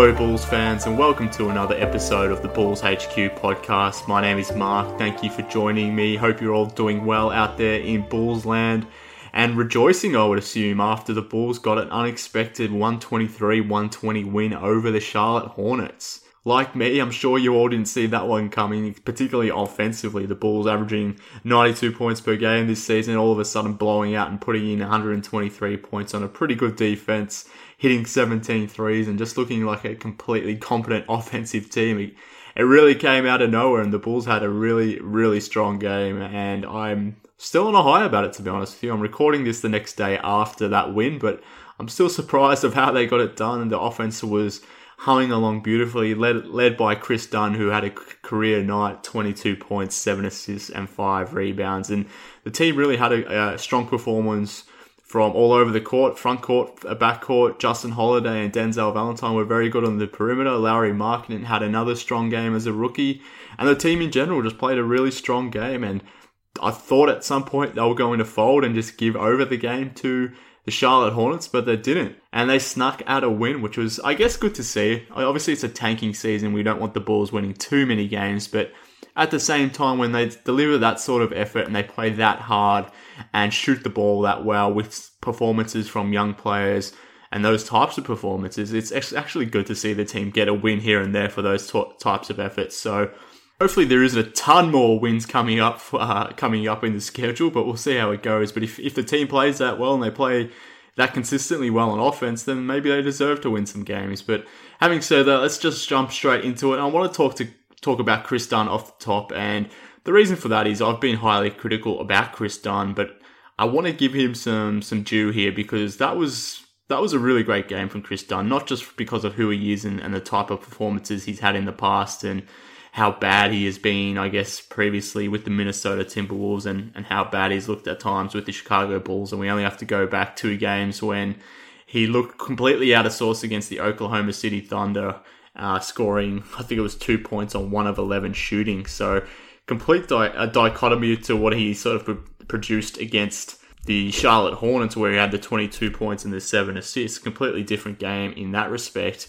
Hello, Bulls fans, and welcome to another episode of the Bulls HQ podcast. My name is Mark. Thank you for joining me. Hope you're all doing well out there in Bulls land and rejoicing, I would assume, after the Bulls got an unexpected 123 120 win over the Charlotte Hornets. Like me, I'm sure you all didn't see that one coming, particularly offensively. The Bulls averaging 92 points per game this season, all of a sudden blowing out and putting in 123 points on a pretty good defense hitting 17 threes and just looking like a completely competent offensive team. It really came out of nowhere, and the Bulls had a really, really strong game. And I'm still on a high about it, to be honest with you. I'm recording this the next day after that win, but I'm still surprised of how they got it done. And the offense was humming along beautifully, led led by Kris Dunn, who had a career night, 22 points, seven assists, and five rebounds. And the team really had a, a strong performance from all over the court, front court, back court. Justin Holiday and Denzel Valentine were very good on the perimeter. Lauri Markkanen had another strong game as a rookie, and the team in general just played a really strong game. And I thought at some point they were going to fold and just give over the game to the Charlotte Hornets, but they didn't. And they snuck out a win, which was, I guess, good to see. Obviously, it's a tanking season. We don't want the Bulls winning too many games, but at the same time, when they deliver that sort of effort and they play that hard, and shoot the ball that well with performances from young players and those types of performances, it's actually good to see the team get a win here and there for those t- types of efforts. So hopefully there isn't a ton more wins coming up uh, coming up in the schedule, but we'll see how it goes. But if, if the team plays that well and they play that consistently well on offense, then maybe they deserve to win some games. But having said that, let's just jump straight into it. I want to talk to talk about Kris Dunn off the top and the reason for that is I've been highly critical about Kris Dunn, but I want to give him some some due here because that was that was a really great game from Kris Dunn, not just because of who he is and, and the type of performances he's had in the past and how bad he has been, I guess, previously with the Minnesota Timberwolves and, and how bad he's looked at times with the Chicago Bulls. And we only have to go back two games when he looked completely out of sorts against the Oklahoma City Thunder, uh, scoring, I think it was two points on one of 11 shooting. So complete di- a dichotomy to what he sort of produced against the Charlotte Hornets, where he had the 22 points and the 7 assists. Completely different game in that respect.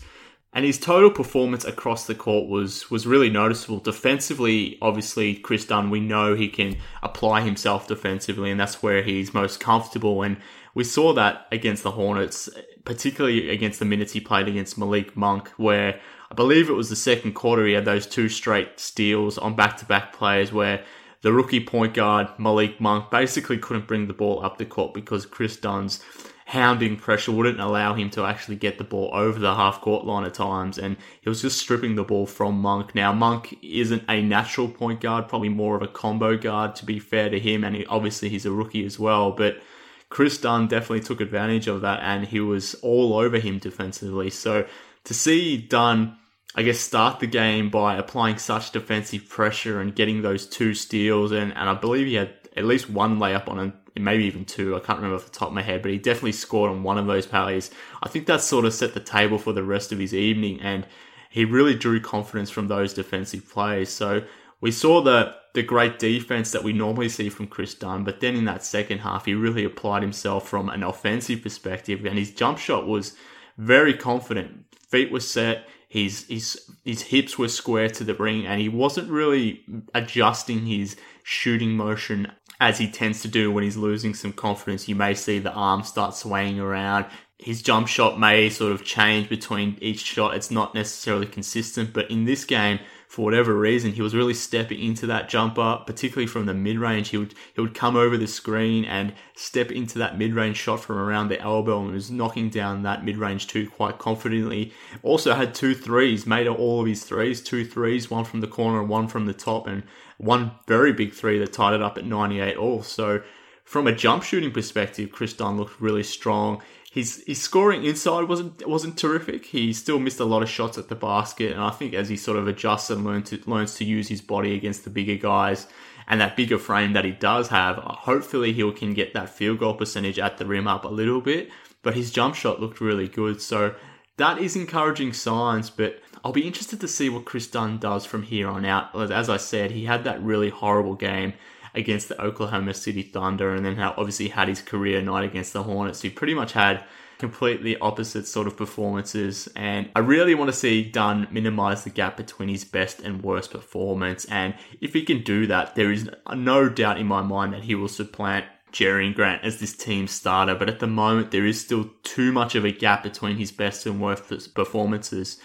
And his total performance across the court was was really noticeable. Defensively, obviously, Kris Dunn, we know he can apply himself defensively, and that's where he's most comfortable. And we saw that against the Hornets, particularly against the minutes he played against Malik Monk, where I believe it was the second quarter he had those two straight steals on back to back plays where the rookie point guard Malik Monk basically couldn't bring the ball up the court because Kris Dunn's hounding pressure wouldn't allow him to actually get the ball over the half court line at times and he was just stripping the ball from Monk. Now Monk isn't a natural point guard, probably more of a combo guard to be fair to him and he, obviously he's a rookie as well, but Kris Dunn definitely took advantage of that and he was all over him defensively. So to see Dunn I guess, start the game by applying such defensive pressure and getting those two steals. And, and I believe he had at least one layup on him, maybe even two. I can't remember off the top of my head, but he definitely scored on one of those pallies. I think that sort of set the table for the rest of his evening, and he really drew confidence from those defensive plays. So we saw the the great defense that we normally see from Kris Dunn, but then in that second half, he really applied himself from an offensive perspective, and his jump shot was very confident. Feet were set, his his his hips were square to the ring, and he wasn't really adjusting his shooting motion as he tends to do when he's losing some confidence. You may see the arm start swaying around. His jump shot may sort of change between each shot. It's not necessarily consistent, but in this game, for whatever reason, he was really stepping into that jumper, particularly from the mid range. He would he would come over the screen and step into that mid range shot from around the elbow and was knocking down that mid range two quite confidently. Also had two threes, made all of his threes, two threes, one from the corner and one from the top, and one very big three that tied it up at 98 all. So from a jump shooting perspective, Kris Dunn looked really strong his his scoring inside wasn't wasn't terrific. He still missed a lot of shots at the basket, and I think as he sort of adjusts and learns to learns to use his body against the bigger guys and that bigger frame that he does have, hopefully he can get that field goal percentage at the rim up a little bit. But his jump shot looked really good, so that is encouraging signs. But I'll be interested to see what Kris Dunn does from here on out. As I said, he had that really horrible game against the Oklahoma City Thunder, and then how obviously had his career night against the Hornets. He pretty much had completely opposite sort of performances, and I really want to see Dunn minimize the gap between his best and worst performance. And if he can do that, there is no doubt in my mind that he will supplant Jerian Grant as this team starter. But at the moment, there is still too much of a gap between his best and worst performances.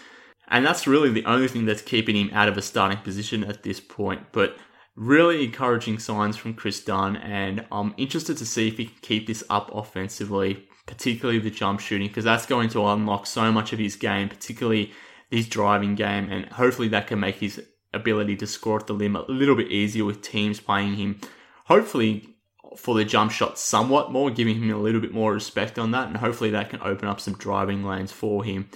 And that's really the only thing that's keeping him out of a starting position at this point. But really encouraging signs from Kris Dunn, and I'm interested to see if he can keep this up offensively, particularly the jump shooting, because that's going to unlock so much of his game, particularly his driving game, and hopefully that can make his ability to score at the limit a little bit easier with teams playing him. Hopefully, for the jump shot somewhat more, giving him a little bit more respect on that, and hopefully that can open up some driving lanes for him.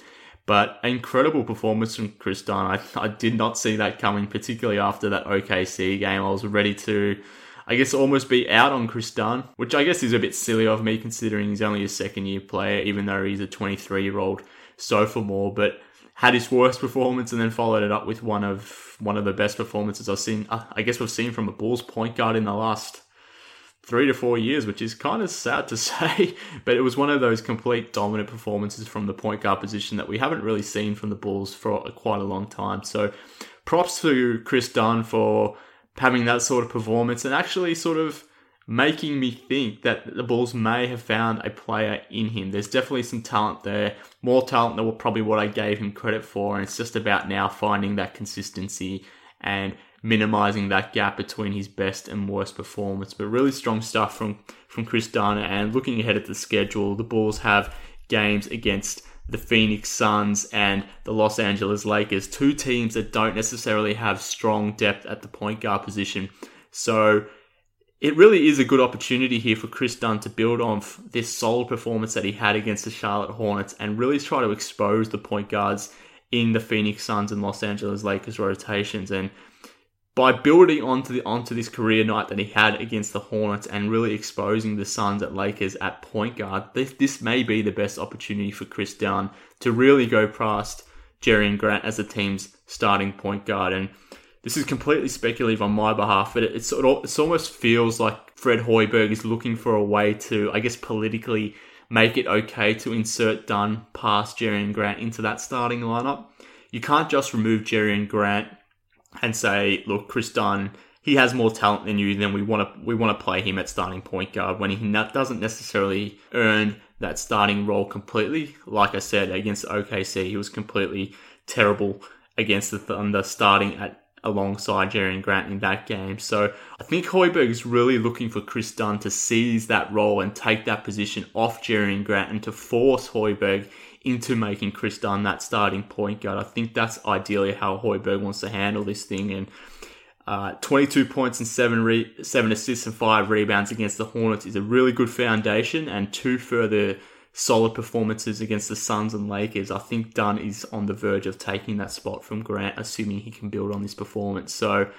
But incredible performance from Kris Dunn. I, I did not see that coming, particularly after that OKC game. I was ready to, I guess, almost be out on Kris Dunn, which I guess is a bit silly of me considering he's only a second year player, even though he's a 23 year old sophomore. But had his worst performance and then followed it up with one of one of the best performances I've seen. Uh, I guess we've seen from a Bulls point guard in the last three to four years, which is kind of sad to say, but it was one of those complete dominant performances from the point guard position that we haven't really seen from the Bulls for quite a long time. So props to Kris Dunn for having that sort of performance and actually sort of making me think that the Bulls may have found a player in him. There's definitely some talent there, more talent than probably what I gave him credit for, and it's just about now finding that consistency and minimizing that gap between his best and worst performance. But really strong stuff from from Kris Dunn. And looking ahead at the schedule, the Bulls have games against the Phoenix Suns and the Los Angeles Lakers, two teams that don't necessarily have strong depth at the point guard position. So it really is a good opportunity here for Kris Dunn to build on this solid performance that he had against the Charlotte Hornets and really try to expose the point guards in the Phoenix Suns and Los Angeles Lakers rotations. And by building onto the onto this career night that he had against the Hornets and really exposing the Suns at Lakers at point guard, this, this may be the best opportunity for Kris Dunn to really go past Jerian Grant as the team's starting point guard. And this is completely speculative on my behalf, but it, it's it almost feels like Fred Hoiberg is looking for a way to, I guess, politically make it okay to insert Dunn past Jerian Grant into that starting lineup. You can't just remove Jerian Grant and say, look, Kris Dunn, he has more talent than you, then we want to we want to play him at starting point guard when he doesn't necessarily earn that starting role completely. Like I said, against OKC, he was completely terrible against the Thunder, um, starting at alongside Jerian Grant in that game. So I think Hoiberg is really looking for Kris Dunn to seize that role and take that position off Jerian Grant and to force Hoiberg into making Kris Dunn that starting point guard. I think that's ideally how Hoiberg wants to handle this thing. And uh, 22 points and seven re- seven assists and five rebounds against the Hornets is a really good foundation. And two further solid performances against the Suns and Lakers. I think Dunn is on the verge of taking that spot from Grant, assuming he can build on this performance. So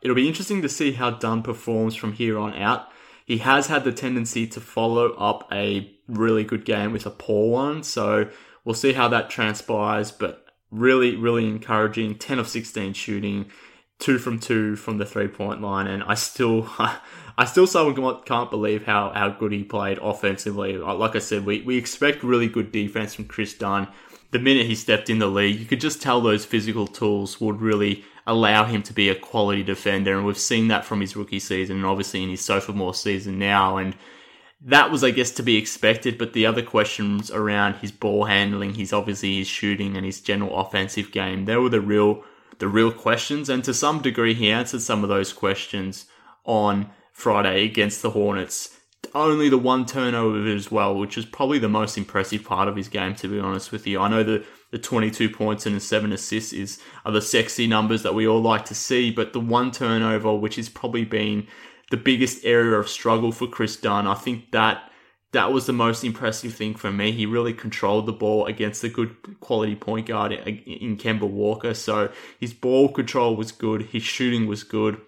it'll be interesting to see how Dunn performs from here on out. he has had the tendency to follow up a really good game with a poor one. So we'll see how that transpires. But really, really encouraging. 10 of 16 shooting, two from two from the three point line. And I still, I still can't believe how, how good he played offensively. Like I said, we, we expect really good defense from Kris Dunn. The minute he stepped in the league, you could just tell those physical tools would really allow him to be a quality defender. And we've seen that from his rookie season and obviously in his sophomore season now. And that was, I guess, to be expected. But the other questions around his ball handling, his obviously his shooting and his general offensive game, they were the real, the real questions. And to some degree, he answered some of those questions on Friday against the Hornets. Only the one turnover as well, which is probably the most impressive part of his game, to be honest with you. I know the, the 22 points and the 7 assists is are the sexy numbers that we all like to see, but the one turnover, which has probably been the biggest area of struggle for Kris Dunn, I think that that was the most impressive thing for me. He really controlled the ball against a good quality point guard in Kemba Walker. So his ball control was good, his shooting was good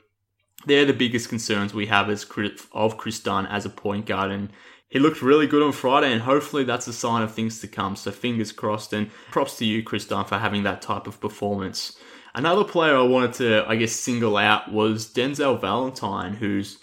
they're the biggest concerns we have as of Kris Dunn as a point guard, and he looked really good on Friday, and hopefully that's a sign of things to come. So fingers crossed, and props to you, Kris Dunn, for having that type of performance. Another player I wanted to, I guess, single out was Denzel Valentine, who's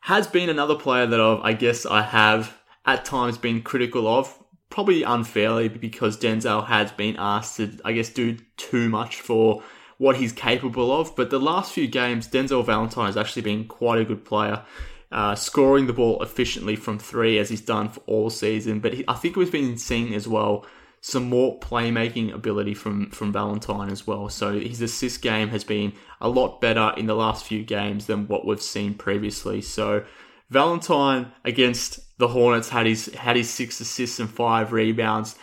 has been another player that I've, I guess, I have at times been critical of, probably unfairly because Denzel has been asked to, I guess, do too much for what he's capable of. But the last few games, Denzel Valentine has actually been quite a good player, uh, scoring the ball efficiently from three as he's done for all season. But he, I think we've been seeing as well some more playmaking ability from from Valentine as well. So his assist game has been a lot better in the last few games than what we've seen previously. So Valentine against the Hornets had his had his six assists and five rebounds,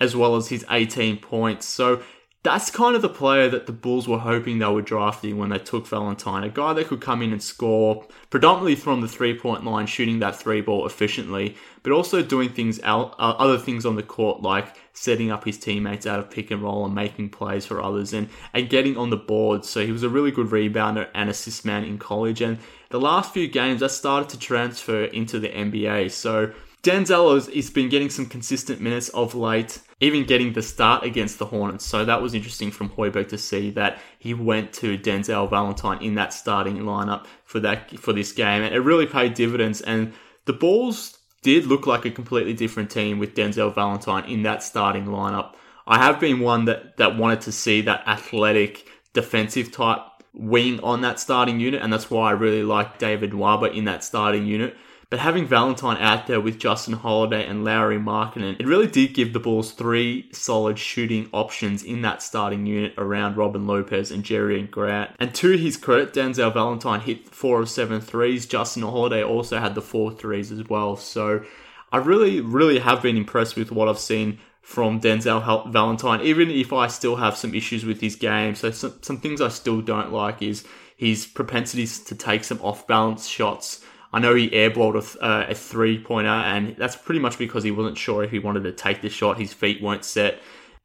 as well as his 18 points. So that's kind of the player that the Bulls were hoping they were drafting when they took Valentine. A guy that could come in and score, predominantly from the three point line, shooting that three ball efficiently, but also doing things out, uh, other things on the court like setting up his teammates out of pick and roll and making plays for others and, and getting on the board. So he was a really good rebounder and assist man in college. And the last few games, that started to transfer into the NBA. So Denzel has, been getting some consistent minutes of late, even getting the start against the Hornets. So that was interesting from Hoiberg to see that he went to Denzel Valentine in that starting lineup for that for this game, and it really paid dividends. And the Bulls did look like a completely different team with Denzel Valentine in that starting lineup. I have been one that that wanted to see that athletic defensive type wing on that starting unit, and that's why I really like David Nwaba in that starting unit. But having Valentine out there with Justin Holiday and Lauri Markkanen, it really did give the Bulls three solid shooting options in that starting unit around Robin Lopez and Jerian Grant. And to his credit, Denzel Valentine hit four of seven threes. Justin Holiday also had the four threes as well. So I really, really have been impressed with what I've seen from Denzel Valentine, even if I still have some issues with his game. So some, some things I still don't like is his propensities to take some off balance shots I know he airballed a, uh, a three pointer, and that's pretty much because he wasn't sure if he wanted to take the shot. His feet weren't set.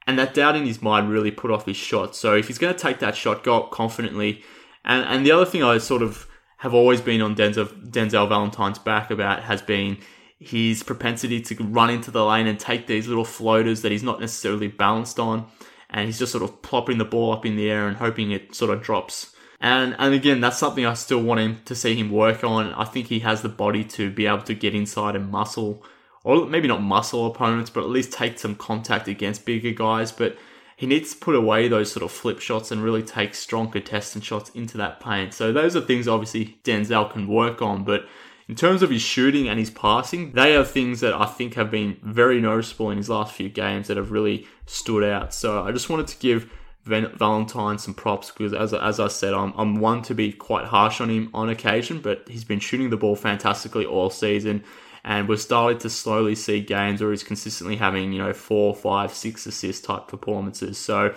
And that doubt in his mind really put off his shot. So if he's going to take that shot, go up confidently. And, and the other thing I sort of have always been on Denzel, Denzel Valentine's back about has been his propensity to run into the lane and take these little floaters that he's not necessarily balanced on. And he's just sort of plopping the ball up in the air and hoping it sort of drops and and again, that's something I still want him to see him work on. I think he has the body to be able to get inside and muscle, or maybe not muscle opponents, but at least take some contact against bigger guys. But he needs to put away those sort of flip shots and really take strong contestant shots into that paint. So those are things obviously Denzel can work on, but in terms of his shooting and his passing, they are things that I think have been very noticeable in his last few games that have really stood out. So I just wanted to give Valentine some props because, as, as I said, I'm, I'm one to be quite harsh on him on occasion, but he's been shooting the ball fantastically all season. And we're starting to slowly see games where he's consistently having, you know, four, five, six assist type performances. So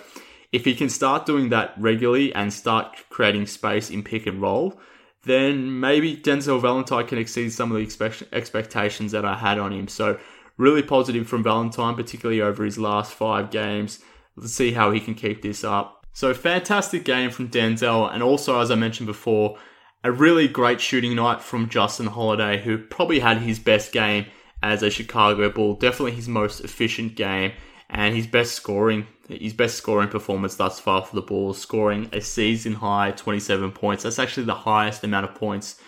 if he can start doing that regularly and start creating space in pick and roll, then maybe Denzel Valentine can exceed some of the expect- expectations that I had on him. So really positive from Valentine, particularly over his last five games. Let's see how he can keep this up. So, fantastic game from Denzel, and also, as I mentioned before, A really great shooting night from Justin Holiday, who probably had his best game as a Chicago Bull, definitely his most efficient game, and his best scoring, his best scoring performance thus far for the Bulls, scoring a season high 27 points. That's actually the highest amount of points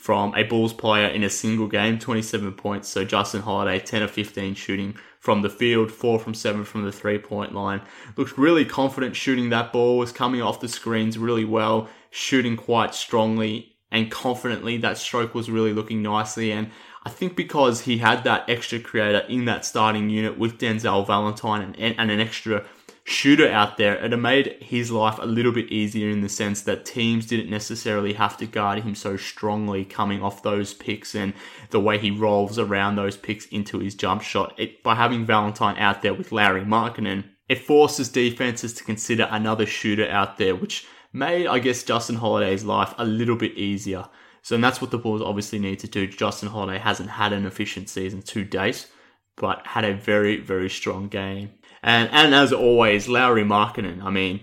from a Bulls player in a single game, 27 points. So Justin Holiday, 10 of 15 shooting from the field, 4 from 7 from the three point line. Looked really confident shooting that ball, was coming off the screens really well, shooting quite strongly and confidently. That stroke was really looking nicely. And I think because he had that extra creator in that starting unit with Denzel Valentine and, and an extra shooter out there, it made his life a little bit easier in the sense that teams didn't necessarily have to guard him so strongly coming off those picks and the way he rolls around those picks into his jump shot. It, by having Valentine out there with Lauri Markkanen, it forces defenses to consider another shooter out there, which made, I guess, Justin Holiday's life a little bit easier. So and that's what the Bulls obviously need to do. Justin Holiday hasn't had an efficient season to date, but had a very, very strong game and and as always, Lauri Markkanen. I mean,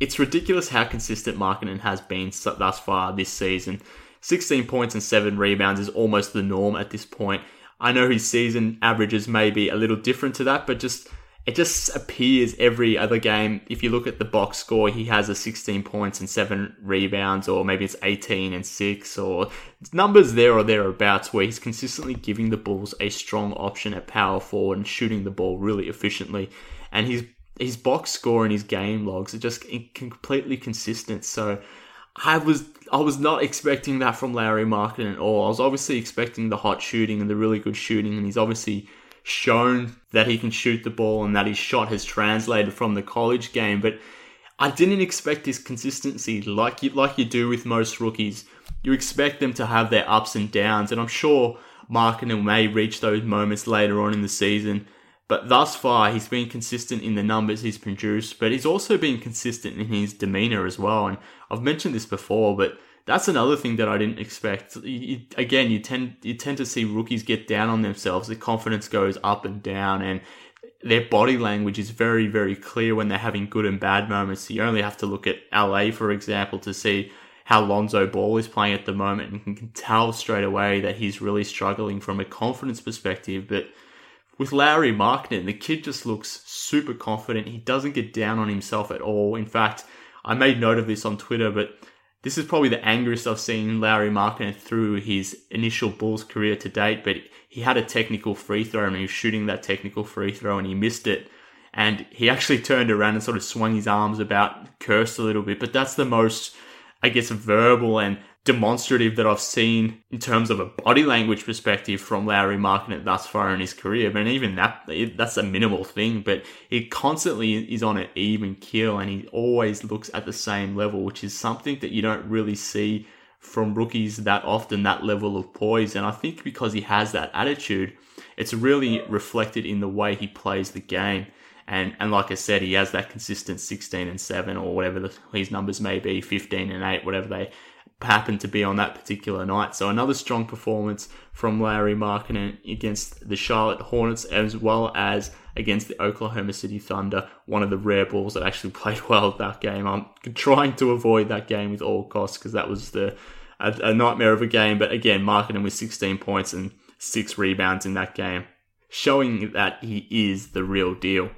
it's ridiculous how consistent Markkanen has been thus far this season. 16 points and 7 rebounds is almost the norm at this point. I know his season averages may be a little different to that, but just it just appears every other game. If you look at the box score, he has a 16 points and 7 rebounds, or maybe it's 18 and 6, or numbers there or thereabouts, where he's consistently giving the Bulls a strong option at power forward and shooting the ball really efficiently and his his box score and his game logs are just completely consistent. So I was I was not expecting that from Lauri Markkanen at all. I was obviously expecting the hot shooting and the really good shooting, and he's obviously shown that he can shoot the ball and that his shot has translated from the college game. But I didn't expect this consistency like you like you do with most rookies. You expect them to have their ups and downs, and I'm sure Markkanen may reach those moments later on in the season. But thus far, he's been consistent in the numbers he's produced, but he's also been consistent in his demeanor as well. And I've mentioned this before, but that's another thing that I didn't expect. You, again, you tend you tend to see rookies get down on themselves. The confidence goes up and down, and their body language is very very clear when they're having good and bad moments. You only have to look at LA, for example, to see how Lonzo Ball is playing at the moment, and can tell straight away that he's really struggling from a confidence perspective. But with Lauri Markkanen, the kid just looks super confident. He doesn't get down on himself at all. In fact, I made note of this on Twitter, but this is probably the angriest I've seen Lauri Markkanen through his initial Bulls career to date. But he had a technical free throw and he was shooting that technical free throw and he missed it. And he actually turned around and sort of swung his arms about, cursed a little bit. But that's the most, I guess, verbal and demonstrative that I've seen in terms of a body language perspective from Lauri Markkanen thus far in his career. But even that, that's a minimal thing. But he constantly is on an even keel and he always looks at the same level, which is something that you don't really see from rookies that often, that level of poise. And I think because he has that attitude, it's really reflected in the way he plays the game. And, and like I said, he has that consistent 16 and 7 or whatever the, his numbers may be, 15 and 8, whatever they happened to be on that particular night. So another strong performance from Lauri Markkanen against the Charlotte Hornets as well as against the Oklahoma City Thunder, one of the rare balls that actually played well that game. I'm trying to avoid that game with all costs because that was the a, a, nightmare of a game. But again, Markkanen with 16 points and six rebounds in that game, showing that he is the real deal.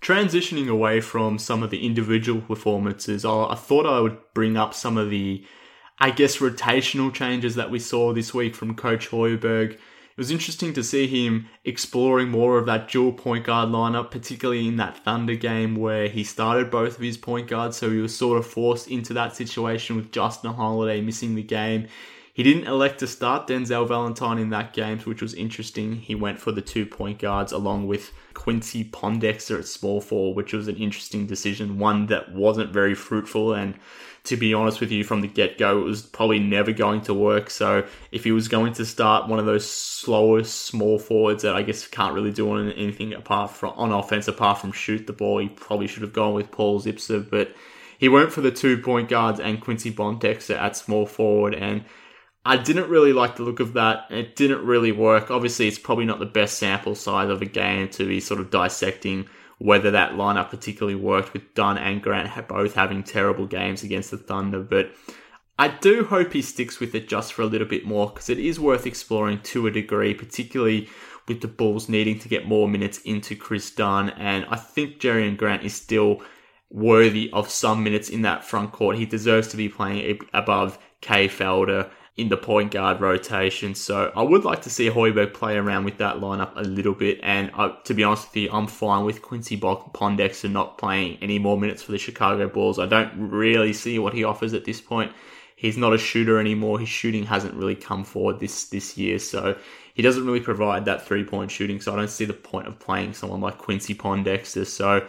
Transitioning away from some of the individual performances, I thought I would bring up some of the I guess, rotational changes that we saw this week from Coach Hoiberg. It was interesting to see him exploring more of that dual point guard lineup, particularly in that Thunder game where he started both of his point guards, so he was sort of forced into that situation with Justin Holiday missing the game. He didn't elect to start Denzel Valentine in that game, which was interesting. He went for the two point guards along with Quincy Pondexter at small four, which was an interesting decision, one that wasn't very fruitful. And to be honest with you, from the get go, it was probably never going to work. So if he was going to start one of those slower small forwards that I guess can't really do anything apart from on offense apart from shoot the ball, he probably should have gone with Paul Zipser. But he went for the two point guards and Quincy Pondexter at small forward and I didn't really like the look of that. It didn't really work. Obviously, it's probably not the best sample size of a game to be sort of dissecting whether that lineup particularly worked with Dunn and Grant both having terrible games against the Thunder. But I do hope he sticks with it just for a little bit more because it is worth exploring to a degree, particularly with the Bulls needing to get more minutes into Kris Dunn. And I think Jerian Grant is still worthy of some minutes in that front court. He deserves to be playing above Kay Felder in the point guard rotation. So I would like to see Hoiberg play around with that lineup a little bit. And uh, to be honest with you, I'm fine with Quincy Pondexter not playing any more minutes for the Chicago Bulls. I don't really see what he offers at this point. He's not a shooter anymore. His shooting hasn't really come forward this this year, so he doesn't really provide that three point shooting. So I don't see the point of playing someone like Quincy Pondexter. So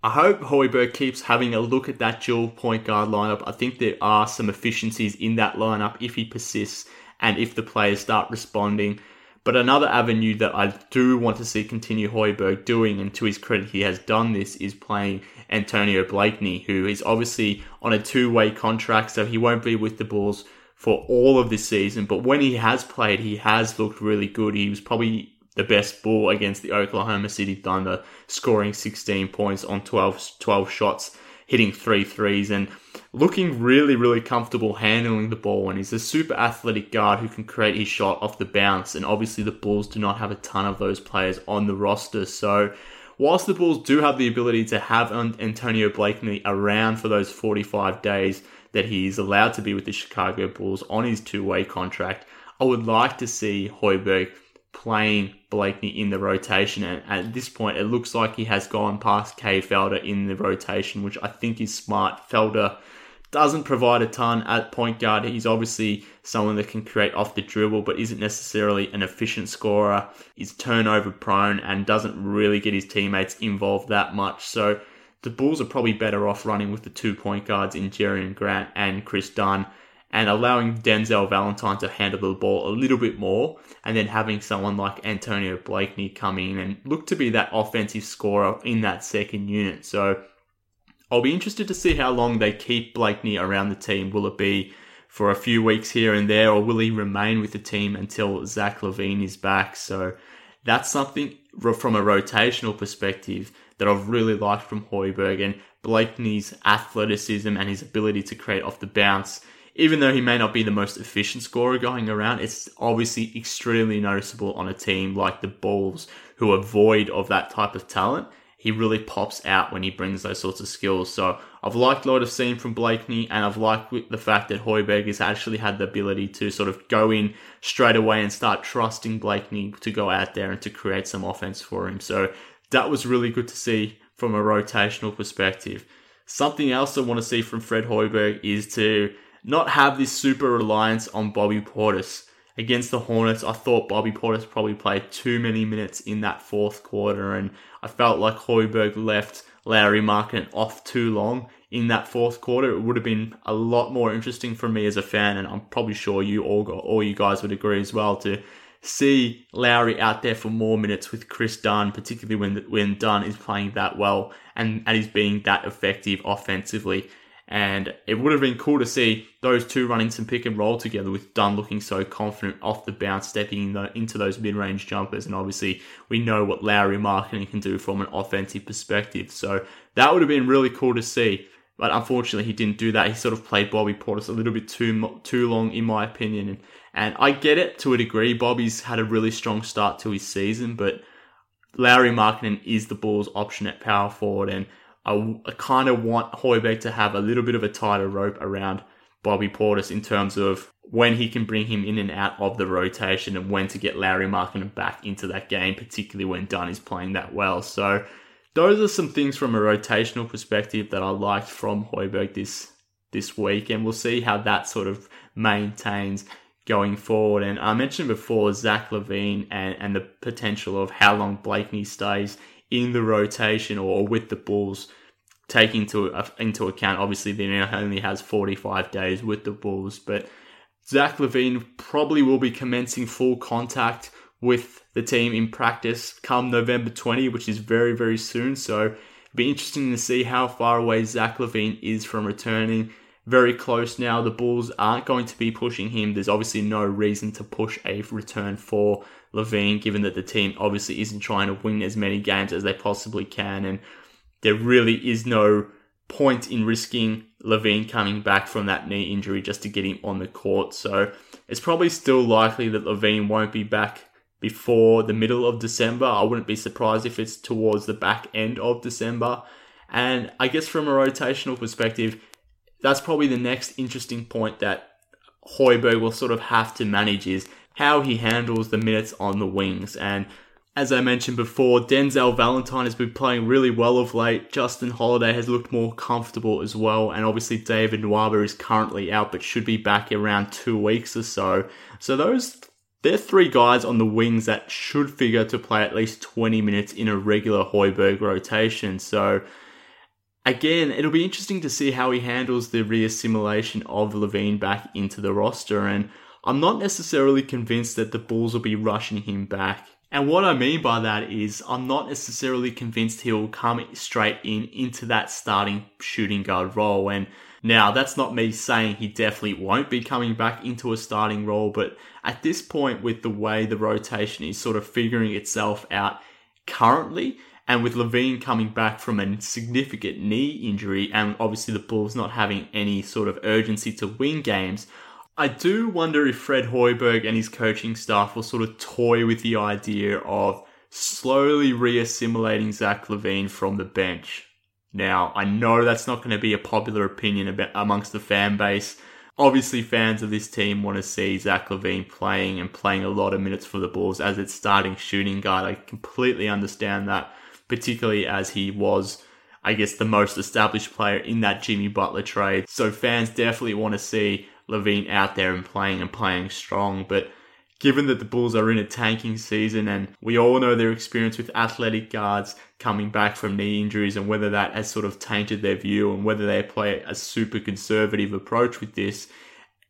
I hope Hoiberg keeps having a look at that dual point guard lineup. I think there are some efficiencies in that lineup if he persists and if the players start responding. But another avenue that I do want to see continue Hoiberg doing, and to his credit, he has done this, is playing Antonio Blakeney, who is obviously on a two way contract, so he won't be with the Bulls for all of this season. But when he has played, he has looked really good. He was probably the best ball against the Oklahoma City Thunder, scoring 16 points on 12, 12 shots, hitting three threes, and looking really, really comfortable handling the ball. And he's a super athletic guard who can create his shot off the bounce. And obviously, the Bulls do not have a ton of those players on the roster. So, whilst the Bulls do have the ability to have Antonio Blakeney around for those 45 days that he is allowed to be with the Chicago Bulls on his two way contract, I would like to see Hoiberg playing Blakeney in the rotation. And at this point, it looks like he has gone past Kay Felder in the rotation, which I think is smart. Felder doesn't provide a ton at point guard. He's obviously someone that can create off the dribble, but isn't necessarily an efficient scorer. He's turnover prone and doesn't really get his teammates involved that much. So the Bulls are probably better off running with the two point guards in Jerian Grant and Kris Dunn and allowing Denzel Valentine to handle the ball a little bit more, and then having someone like Antonio Blakeney come in and look to be that offensive scorer in that second unit. So I'll be interested to see how long they keep Blakeney around the team. Will it be for a few weeks here and there, or will he remain with the team until Zach LaVine is back? So that's something from a rotational perspective that I've really liked from Hoiberg and Blakeney's athleticism and his ability to create off the bounce even though he may not be the most efficient scorer going around, it's obviously extremely noticeable on a team like the Bulls who are void of that type of talent. He really pops out when he brings those sorts of skills. So I've liked what I've seen from Blakeney, and I've liked the fact that Hoiberg has actually had the ability to sort of go in straight away and start trusting Blakeney to go out there and to create some offense for him. So that was really good to see from a rotational perspective. Something else I want to see from Fred Hoiberg is to not have this super reliance on Bobby Portis. Against the Hornets, I thought Bobby Portis probably played too many minutes in that fourth quarter, and I felt like Hoiberg left Lauri Markkanen off too long in that fourth quarter. It would have been a lot more interesting for me as a fan, and I'm probably sure you all, got, all you guys would agree as well to see Lauri out there for more minutes with Kris Dunn, particularly when when Dunn is playing that well and, and is being that effective offensively. And it would have been cool to see those two running some pick and roll together with Dunn looking so confident off the bounce, stepping in the, into those mid range jumpers. And obviously, we know what Lauri Markkanen can do from an offensive perspective. So that would have been really cool to see. But unfortunately, he didn't do that. He sort of played Bobby Portis a little bit too too long, in my opinion. And, and I get it to a degree. Bobby's had a really strong start to his season, but Lauri Markkanen is the Bulls' option at power forward. And I, I kind of want Hoiberg to have a little bit of a tighter rope around Bobby Portis in terms of when he can bring him in and out of the rotation and when to get Lauri Markkanen back into that game, particularly when Dunn is playing that well. So those are some things from a rotational perspective that I liked from Hoiberg this this week, and we'll see how that sort of maintains going forward. And I mentioned before Zach LaVine and, and the potential of how long Blakeney stays in the rotation or with the Bulls taking into uh, into account obviously they only has 45 days with the Bulls, but Zach LaVine probably will be commencing full contact with the team in practice come November 20, which is very very soon. So it'll be interesting to see how far away Zach LaVine is from returning. Very close now. The Bulls aren't going to be pushing him. There's obviously no reason to push a return for LaVine, given that the team obviously isn't trying to win as many games as they possibly can. And there really is no point in risking LaVine coming back from that knee injury just to get him on the court. So it's probably still likely that LaVine won't be back before the middle of December. I wouldn't be surprised if it's towards the back end of December. And I guess from a rotational perspective, that's probably the next interesting point that Hoiberg will sort of have to manage is how he handles the minutes on the wings. And as I mentioned before, Denzel Valentine has been playing really well of late. Justin Holiday has looked more comfortable as well. And obviously, David Nwaba is currently out, but should be back around two weeks or so. So, those they're three guys on the wings that should figure to play at least 20 minutes in a regular Hoiberg rotation. So, again, it'll be interesting to see how he handles the reassimilation of LaVine back into the roster. And I'm not necessarily convinced that the Bulls will be rushing him back. And what I mean by that is, I'm not necessarily convinced he'll come straight in into that starting shooting guard role. And now, that's not me saying he definitely won't be coming back into a starting role, but at this point, with the way the rotation is sort of figuring itself out currently, and with LaVine coming back from a significant knee injury, and obviously the Bulls not having any sort of urgency to win games, I do wonder if Fred Hoiberg and his coaching staff will sort of toy with the idea of slowly reassimilating Zach LaVine from the bench. Now, I know that's not going to be a popular opinion amongst the fan base. Obviously, fans of this team want to see Zach LaVine playing and playing a lot of minutes for the Bulls as its starting shooting guard. I completely understand that particularly as he was, I guess, the most established player in that Jimmy Butler trade. So fans definitely want to see LaVine out there and playing and playing strong. But given that the Bulls are in a tanking season and we all know their experience with athletic guards coming back from knee injuries and whether that has sort of tainted their view and whether they play a super conservative approach with this,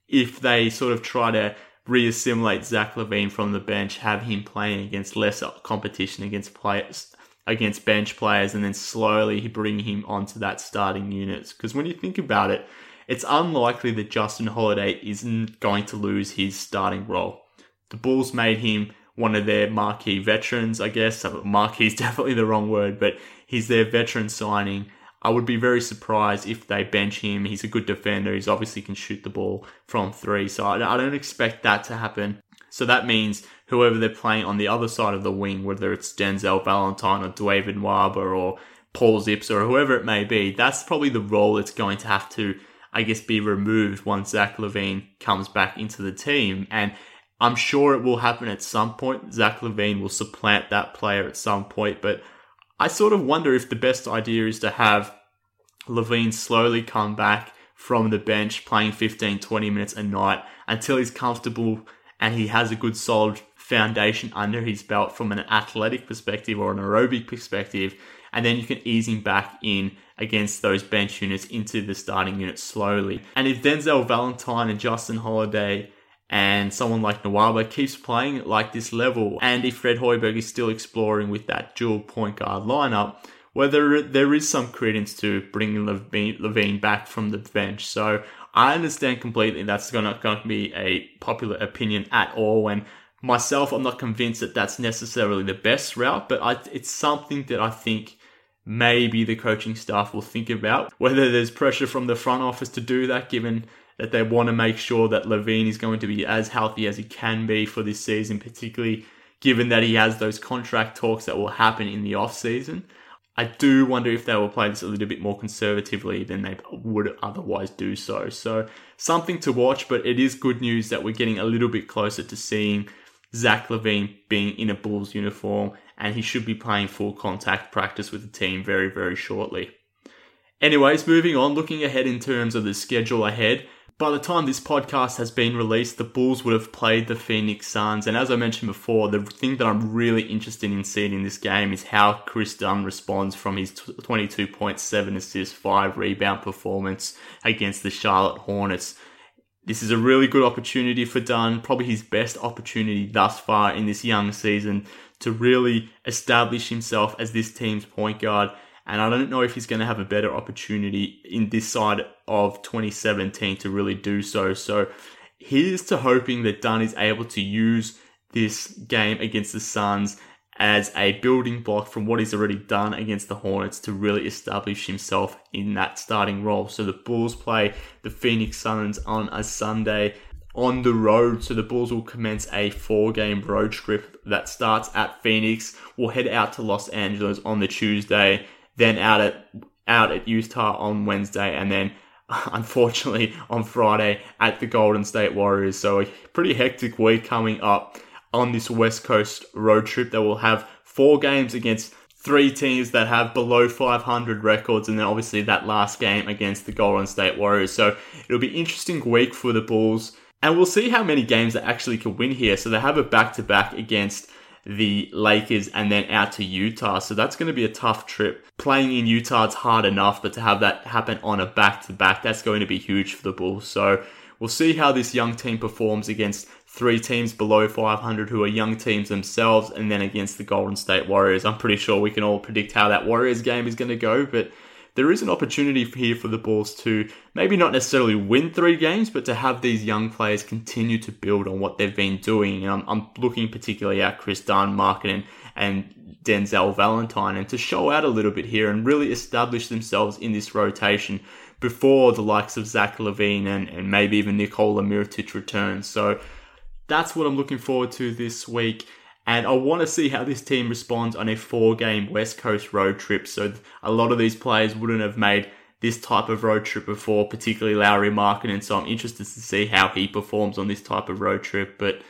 if they sort of try to reassimilate Zach LaVine from the bench, have him playing against lesser competition against players against bench players and then slowly bring him onto that starting unit. Because when you think about it, it's unlikely that Justin Holiday isn't going to lose his starting role. The Bulls made him one of their marquee veterans, I guess. Uh, marquee is definitely the wrong word, but he's their veteran signing. I would be very surprised if they bench him. He's a good defender. He's obviously can shoot the ball from three. So I don't expect that to happen. So that means whoever they're playing on the other side of the wing, whether it's Denzel Valentine or David Nwaba or Paul Zips or whoever it may be, that's probably the role that's going to have to, I guess, be removed once Zach LaVine comes back into the team. And I'm sure it will happen at some point. Zach LaVine will supplant that player at some point, but I sort of wonder if the best idea is to have LaVine slowly come back from the bench playing 15, 20 minutes a night until he's comfortable and he has a good solid foundation under his belt from an athletic perspective or an aerobic perspective, and then you can ease him back in against those bench units into the starting unit slowly. And if Denzel Valentine and Justin Holiday and someone like Nwaba keeps playing at like this level, and if Fred Hoiberg is still exploring with that dual point guard lineup, whether there is some credence to bringing LaVine back from the bench. So I understand completely that's not going to be a popular opinion at all. And myself, I'm not convinced that that's necessarily the best route, but I, it's something that I think maybe the coaching staff will think about. Whether there's pressure from the front office to do that, given that they want to make sure that LaVine is going to be as healthy as he can be for this season, particularly given that he has those contract talks that will happen in the off season. I do wonder if they will play this a little bit more conservatively than they would otherwise do so. So, something to watch, but it is good news that we're getting a little bit closer to seeing Zach LaVine being in a Bulls uniform, and he should be playing full contact practice with the team very, very shortly. Anyways, moving on, looking ahead in terms of the schedule ahead, by the time this podcast has been released, the Bulls would have played the Phoenix Suns. And as I mentioned before, the thing that I'm really interested in seeing in this game is how Kris Dunn responds from his 22.7 assist, 5 rebound performance against the Charlotte Hornets. This is a really good opportunity for Dunn, probably his best opportunity thus far in this young season to really establish himself as this team's point guard and I don't know if he's going to have a better opportunity in this side of 2017 to really do so. So here's to hoping that Dunn is able to use this game against the Suns as a building block from what he's already done against the Hornets to really establish himself in that starting role. So the Bulls play the Phoenix Suns on a Sunday on the road. So the Bulls will commence a four game road trip that starts at Phoenix. We'll head out to Los Angeles on the Tuesday, then out at out at Utah on Wednesday, and then unfortunately on Friday at the Golden State Warriors. So a pretty hectic week coming up on this West Coast road trip They will have four games against three teams that have below 500 records, and then obviously that last game against the Golden State Warriors. So it'll be interesting week for the Bulls, and we'll see how many games they actually can win here. So they have a back to back against the Lakers and then out to Utah. So that's going to be a tough trip. Playing in Utah, it's hard enough, but to have that happen on a back to back, that's going to be huge for the Bulls. So we'll see how this young team performs against three teams below 500 who are young teams themselves, and then against the Golden State Warriors. I'm pretty sure we can all predict how that Warriors game is going to go, but there is an opportunity here for the Bulls to maybe not necessarily win three games, but to have these young players continue to build on what they've been doing. And I'm, I'm looking particularly at Kris Dunn, Markkanen, and Denzel Valentine, and to show out a little bit here and really establish themselves in this rotation before the likes of Zach LaVine and, and maybe even Nikola Mirotic return. So that's what I'm looking forward to this week. And I want to see how this team responds on a four game West Coast road trip. So a lot of these players wouldn't have made this type of road trip before, particularly Lauri Markkanen. So I'm interested to see how he performs on this type of road trip. But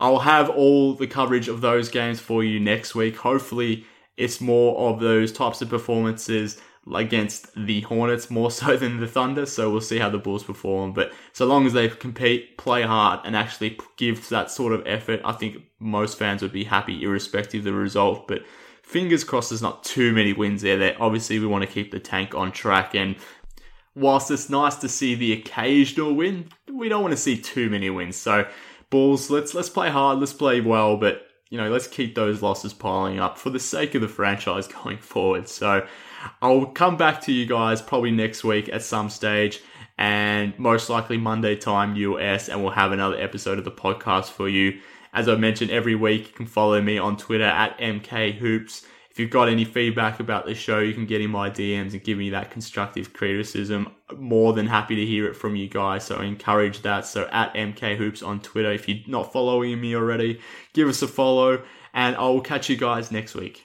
I'll have all the coverage of those games for you next week. Hopefully, it's more of those types of performances against the Hornets more so than the Thunder. So we'll see how the Bulls perform. But so long as they compete, play hard, and actually give that sort of effort, I think most fans would be happy, irrespective of the result. But fingers crossed, there's not too many wins there. That obviously we want to keep the tank on track. And whilst it's nice to see the occasional win, we don't want to see too many wins. So Bulls, let's let's play hard, let's play well, but you know, let's keep those losses piling up for the sake of the franchise going forward. So I'll come back to you guys probably next week at some stage and most likely Monday time US and we'll have another episode of the podcast for you. As I mentioned every week, you can follow me on Twitter at MK Hoops. If you've got any feedback about the show, you can get in my DMs and give me that constructive criticism. More than happy to hear it from you guys. So I encourage that. So at MK Hoops on Twitter. If you're not following me already, give us a follow and I will catch you guys next week.